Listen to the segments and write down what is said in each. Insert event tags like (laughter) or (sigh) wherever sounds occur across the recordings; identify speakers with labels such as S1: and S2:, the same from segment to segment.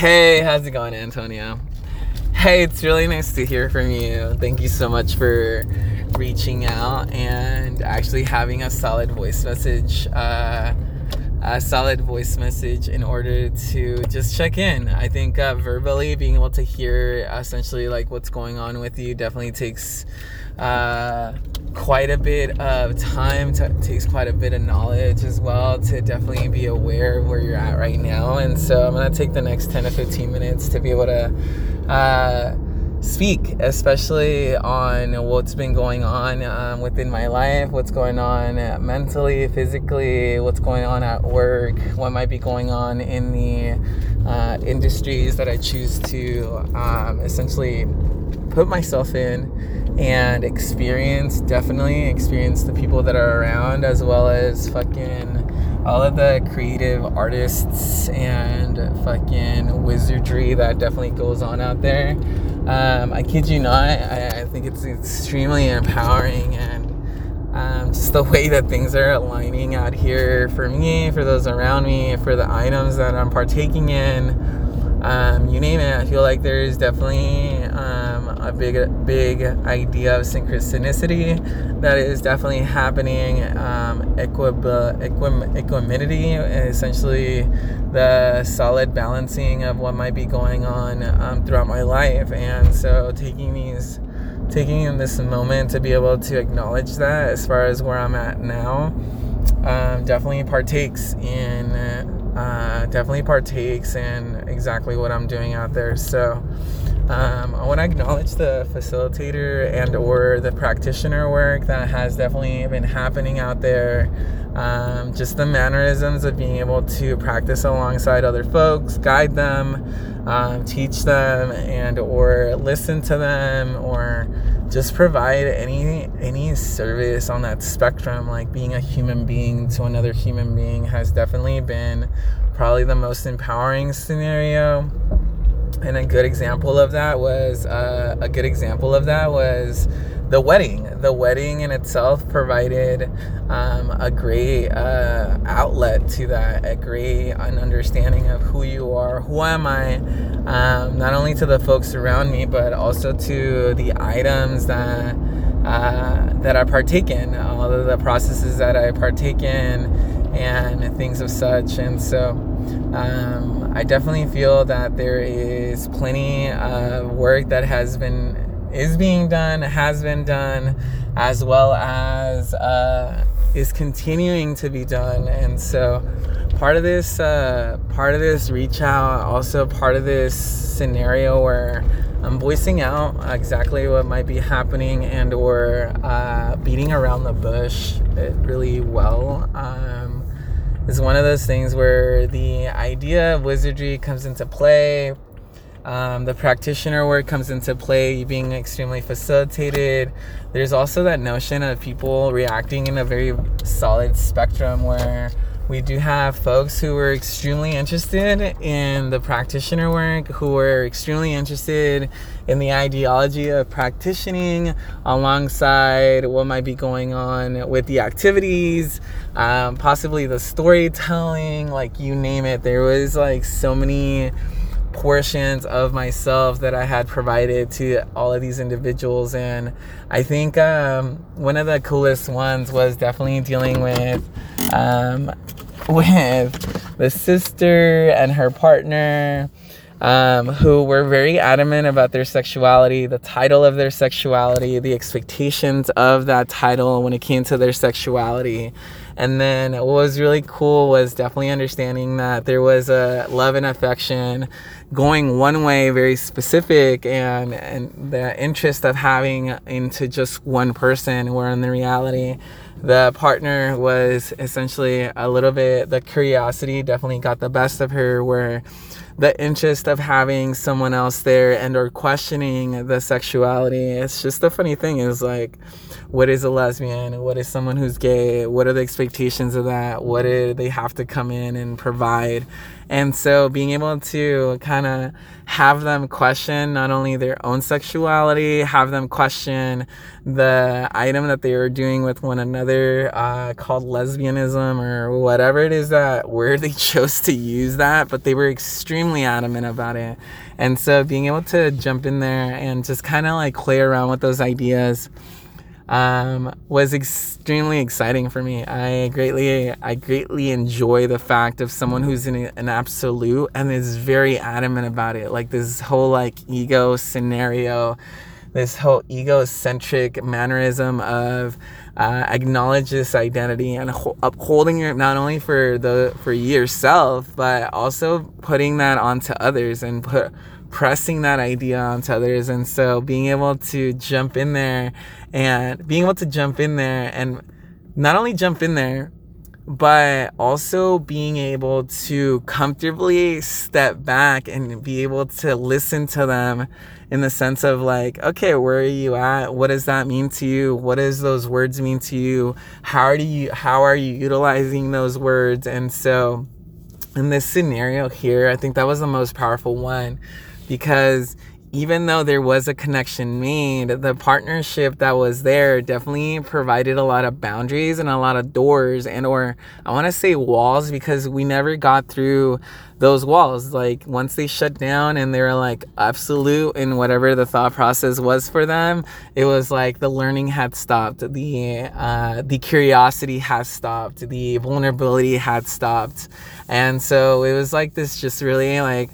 S1: Hey, how's it going, Antonio? Hey, it's really nice to hear from you. Thank you so much for reaching out and actually having a solid voice message. Uh, a solid voice message in order to just check in. I think uh, verbally being able to hear essentially like what's going on with you definitely takes uh, quite a bit of time, t- takes quite a bit of knowledge as well to definitely be aware of where you're at right now. And so I'm to take the next 10 to 15 minutes to be able to. Uh, speak, especially on what's been going on um, within my life, what's going on mentally, physically, what's going on at work, what might be going on in the uh, industries that I choose to um, essentially put myself in and experience, definitely experience the people that are around, as well as fucking all of the creative artists and fucking wizardry that definitely goes on out there. Um, I kid you not, I, I, think it's extremely empowering and um, just the way that things are aligning out here for me, for those around me, for the items that I'm partaking in. Um, you name it, I feel like there's definitely a big, big idea of synchronicity that is definitely happening. Um, equib- equim- equanimity, essentially the solid balancing of what might be going on um, throughout my life. And so taking these, taking in this moment to be able to acknowledge that as far as where I'm at now, um, definitely partakes in, uh, definitely partakes in exactly what I'm doing out there. So, um, I want to acknowledge the facilitator and or the practitioner work that has definitely been happening out there. Um, just the mannerisms of being able to practice alongside other folks guide them um, teach them and or listen to them or just provide any any service on that spectrum. Like being a human being to another human being has definitely been probably the most empowering scenario and a good example of that was uh, a good example of that was the wedding. The wedding in itself provided um, a great uh, outlet to that, a great an understanding of who you are, who am I, um, not only to the folks around me, but also to the items that uh, that I partake in, all of the processes that I partake in, and things of such. And so, um, I definitely feel that there is plenty of work that has been is being done, has been done, as well as uh, is continuing to be done. And so, part of this, uh, part of this reach out, also part of this scenario where I'm voicing out exactly what might be happening and or uh, beating around the bush really well. Um, is one of those things where the idea of wizardry comes into play um, the practitioner work comes into play, being extremely facilitated. There's also that notion of people reacting in a very solid spectrum where we do have folks who are extremely interested in the practitioner work, who are extremely interested in the ideology of practicing alongside what might be going on with the activities, um, possibly the storytelling, like you name it. There was like so many portions of myself that I had provided to all of these individuals. And I think um, one of the coolest ones was definitely dealing with um, (laughs) with the sister and her partner. Um, who were very adamant about their sexuality, the title of their sexuality, the expectations of that title when it came to their sexuality. And then what was really cool was definitely understanding that there was a love and affection going one way, very specific, and and the interest of having into just one person. Where in the reality, the partner was essentially a little bit the curiosity definitely got the best of her. Where the interest of having someone else there and or questioning the sexuality. It's just the funny thing is like, what is a lesbian? What is someone who's gay? What are the expectations of that? What do they have to come in and provide? And so being able to kind of have them question not only their own sexuality, have them question the item that they were doing with one another uh, called lesbianism or whatever it is that word they (laughs) chose to use that, but they were extremely adamant about it. And so being able to jump in there and just kind of like play around with those ideas um, was extremely exciting for me. I greatly, I greatly enjoy the fact of someone who's in an absolute and is very adamant about it. Like this whole like ego scenario, this whole egocentric mannerism of uh, acknowledge this identity and upholding it not only for the for yourself, but also putting that onto others and put pressing that idea onto others. And so being able to jump in there and being able to jump in there and not only jump in there, but also being able to comfortably step back and be able to listen to them in the sense of like, okay, where are you at? What does that mean to you? What does those words mean to you? How do you how are you utilizing those words? And so in this scenario here, I think that was the most powerful one because even though there was a connection made, the partnership that was there definitely provided a lot of boundaries and a lot of doors and or I want to say walls because we never got through those walls. Like once they shut down and they were like absolute in whatever the thought process was for them, it was like the learning had stopped, the uh, the curiosity has stopped, the vulnerability had stopped, and so it was like this just really like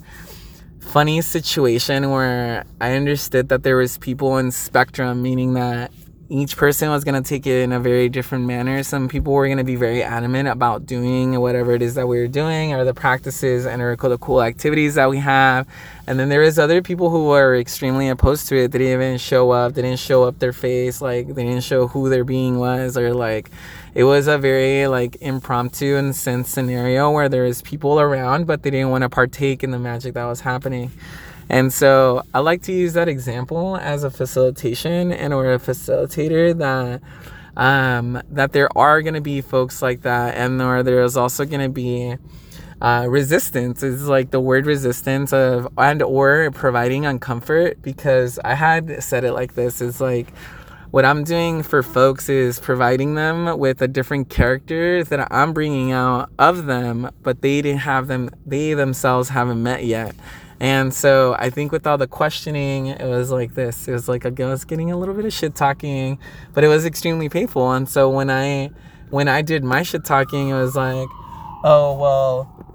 S1: funny situation where I understood that there was people in spectrum, meaning that each person was going to take it in a very different manner. Some people were going to be very adamant about doing whatever it is that we were doing or the practices and or the cool activities that we have. And then there is other people who were extremely opposed to it. They didn't even show up. They didn't show up their face. Like they didn't show who their being was or like it was a very like impromptu and sense scenario where there was people around, but they didn't want to partake in the magic that was happening. And so I like to use that example as a facilitation and or a facilitator that um, that there are going to be folks like that, and or there's also going to be uh, resistance is like the word resistance of and or providing uncomfort because I had said it like this It's like what I'm doing for folks is providing them with a different character that I'm bringing out of them, but they didn't have them, they themselves haven't met yet. And so I think with all the questioning, it was like this. It was like I was getting a little bit of shit talking, but it was extremely painful. And so when I when I did my shit talking, it was like, oh well,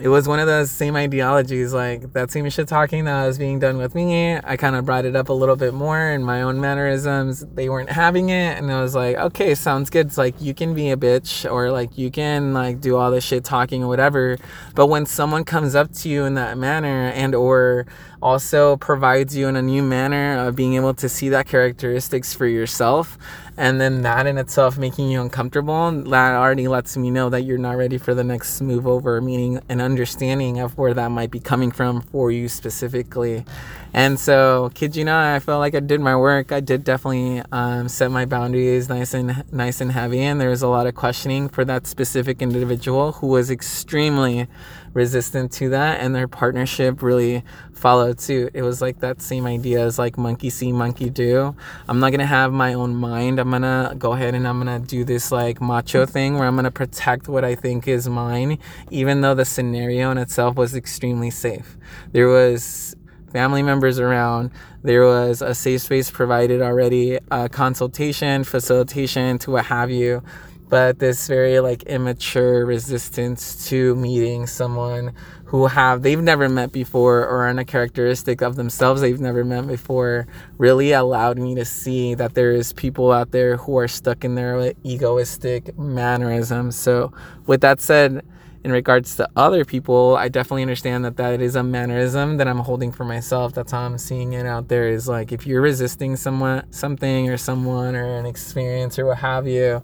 S1: it was one of those same ideologies, like that same shit talking that was being done with me. I kind of brought it up a little bit more in my own mannerisms. They weren't having it, and I was like, okay, sounds good. It's like you can be a bitch, or like you can like do all this shit talking or whatever. But when someone comes up to you in that manner, and or also provides you in a new manner of being able to see that characteristics for yourself, and then that in itself making you uncomfortable that already lets me know that you're not ready for the next move over meaning an understanding of where that might be coming from for you specifically. And so kid you not i felt like i did my work. I did definitely um, set my boundaries nice and nice and heavy and there was a lot of questioning for that specific individual who was extremely resistant to that and their partnership really followed suit it was like that same idea as like monkey see monkey do. I'm not gonna have my own mind. I'm gonna go ahead and i'm gonna do this like macho thing where i'm gonna protect what i think is mine even though the scenario in itself was extremely safe. There was family members around. There was a safe space provided already a consultation facilitation to what have you but this very like immature resistance to meeting someone who have they've never met before or in a characteristic of themselves they've never met before really allowed me to see that there is people out there who are stuck in their egoistic mannerisms. So with that said in regards to other people, I definitely understand that that is a mannerism that I'm holding for myself. That's how I'm seeing it out there. Is like if you're resisting someone, something, or someone, or an experience, or what have you,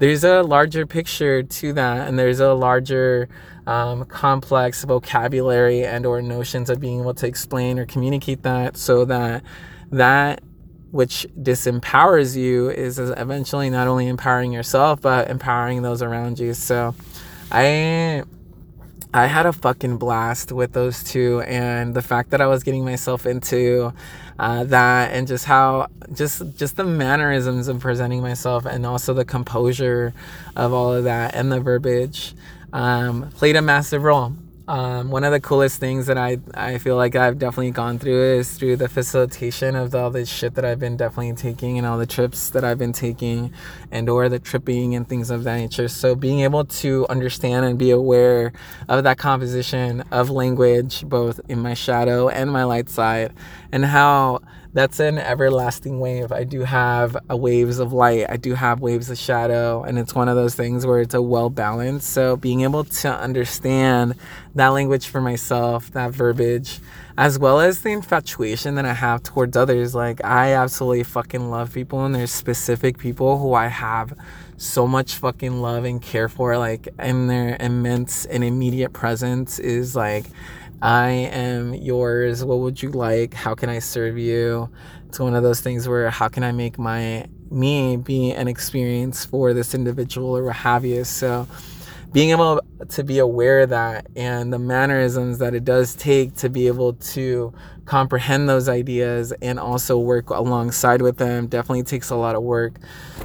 S1: there's a larger picture to that, and there's a larger um, complex vocabulary and or notions of being able to explain or communicate that, so that that which disempowers you is eventually not only empowering yourself but empowering those around you. So I I had a fucking blast with those two, and the fact that I was getting myself into uh, that, and just how just just the mannerisms of presenting myself, and also the composure of all of that, and the verbiage um, played a massive role. Um, one of the coolest things that I, I feel like I've definitely gone through is through the facilitation of all the shit that I've been definitely taking and all the trips that I've been taking and or the tripping and things of that nature. So being able to understand and be aware of that composition of language, both in my shadow and my light side, and how that's an everlasting wave. I do have a waves of light, I do have waves of shadow, and it's one of those things where it's a well balanced. So being able to understand that language for myself, that verbiage, as well as the infatuation that I have towards others. Like I absolutely fucking love people, and there's specific people who I have so much fucking love and care for, like, and their immense and immediate presence is like I am yours. What would you like? How can I serve you? It's one of those things where how can I make my me be an experience for this individual or what have you. So being able to be aware of that and the mannerisms that it does take to be able to comprehend those ideas and also work alongside with them definitely takes a lot of work.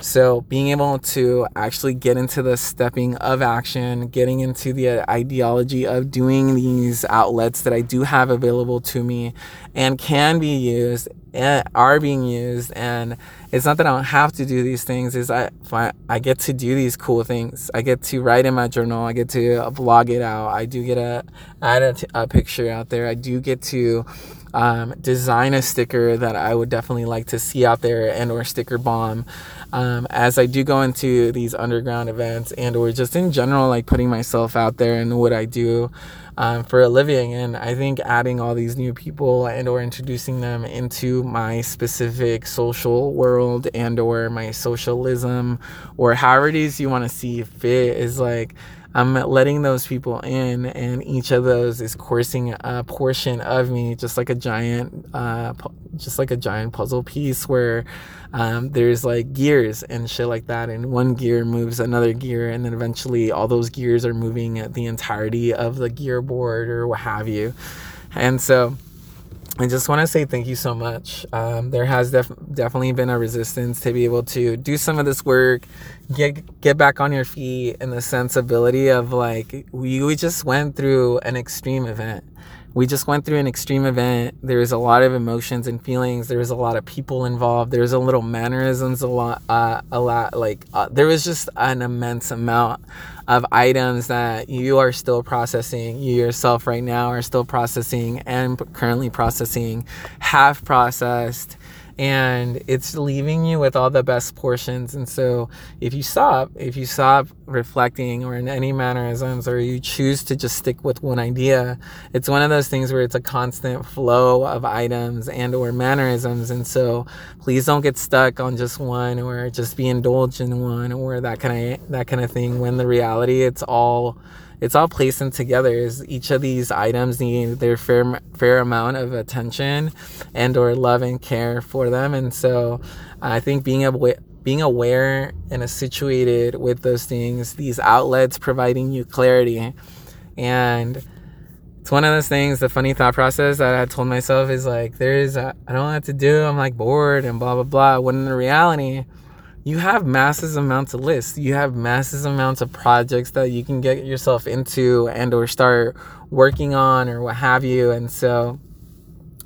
S1: So, being able to actually get into the stepping of action, getting into the ideology of doing these outlets that I do have available to me and can be used and are being used and it's not that I don't have to do these things is I, I I get to do these cool things I get to write in my journal I get to blog it out. I do get a add a, a picture out there. I do get to um, design a sticker that I would definitely like to see out there and or sticker bomb. Um, as I do go into these underground events and or just in general like putting myself out there and what I do um, for a living. And I think adding all these new people and or introducing them into my specific social world and or my socialism or however it is you want to see fit is like I'm letting those people in, and each of those is coursing a portion of me, just like a giant, uh, just like a giant puzzle piece where um, there's like gears and shit like that, and one gear moves another gear, and then eventually all those gears are moving the entirety of the gear board or what have you, and so I just want to say thank you so much. Um, there has def- definitely been a resistance to be able to do some of this work, get get back on your feet, and the sensibility of like we, we just went through an extreme event. We just went through an extreme event. There was a lot of emotions and feelings. There was a lot of people involved. There was a little mannerisms, a lot, uh, a lot like uh, there was just an immense amount of items that you are still processing, you yourself right now are still processing and currently processing, have processed, and it's leaving you with all the best portions. And so, if you stop, if you stop reflecting or in any mannerisms, or you choose to just stick with one idea, it's one of those things where it's a constant flow of items and or mannerisms. And so, please don't get stuck on just one or just be indulged in one or that kind of that kind of thing. When the reality, it's all it's all placing together is each of these items need their fair fair amount of attention and or love and care for them. And so i think being able being aware and situated with those things these outlets providing you clarity. And it's one of those things the funny thought process that i told myself is like there's i don't what to do. I'm like bored and blah blah blah when in reality you have massive amounts of lists. You have massive amounts of projects that you can get yourself into and or start working on or what have you. And so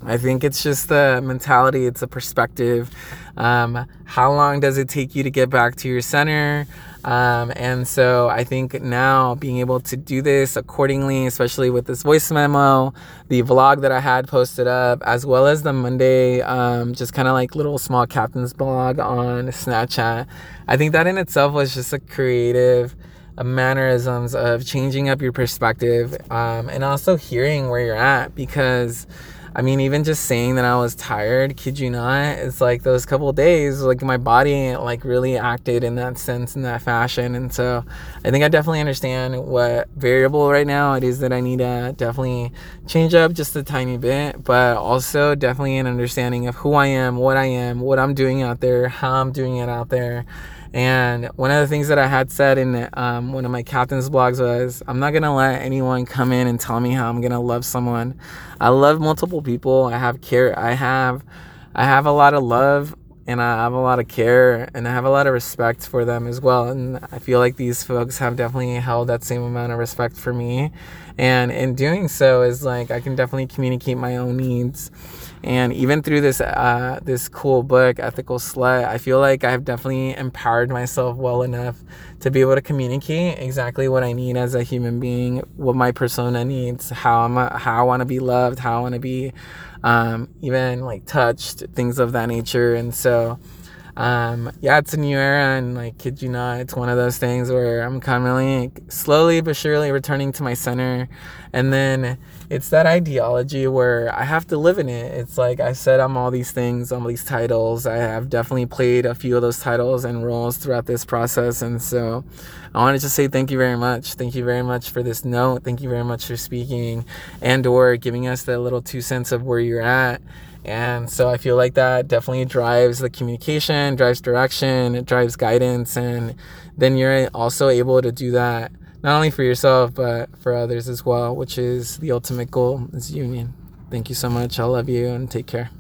S1: i think it's just the mentality it's a perspective. Um, how long does it take you to get back to your center um, and so I think now being able to do this accordingly, especially with this voice memo, the vlog that I had posted up, as well as the Monday, um, just kind of like little small captain's blog on Snapchat, I think that in itself was just a creative uh, mannerisms of changing up your perspective um, and also hearing where you're at because I mean, even just saying that I was tired, kid you not, it's like those couple days, like my body like really acted in that sense, in that fashion. And so I think I definitely understand what variable right now it is that I need to definitely change up just a tiny bit, but also definitely an understanding of who I am, what I am, what I'm doing out there, how I'm doing it out there And one of the things that I had said in um, one of my captain's blogs was, I'm not gonna let anyone come in and tell me how I'm gonna love someone. I love multiple people. I have care. I have, I have a lot of love and I have a lot of care and I have a lot of respect for them as well. And I feel like these folks have definitely held that same amount of respect for me. And in doing so, is like I can definitely communicate my own needs. And even through this uh, this cool book, Ethical Slut, I feel like I've definitely empowered myself well enough to be able to communicate exactly what I need as a human being, what my persona needs, how I'm how I want to be loved, how I want to be um, even like touched, things of that nature. And so, um, yeah, it's a new era, and like, kid you not, it's one of those things where I'm kind of like slowly but surely returning to my center. And then it's that ideology where I have to live in it. It's like I said, I'm all these things, all these titles. I have definitely played a few of those titles and roles throughout this process. And so I wanted to say thank you very much. Thank you very much for this note. Thank you very much for speaking and or giving us that little two cents of where you're at. And so I feel like that definitely drives the communication, drives direction, it drives guidance. And then you're also able to do that not only for yourself, but for others as well, which is the ultimate goal is union. Thank you so much. I love you and take care.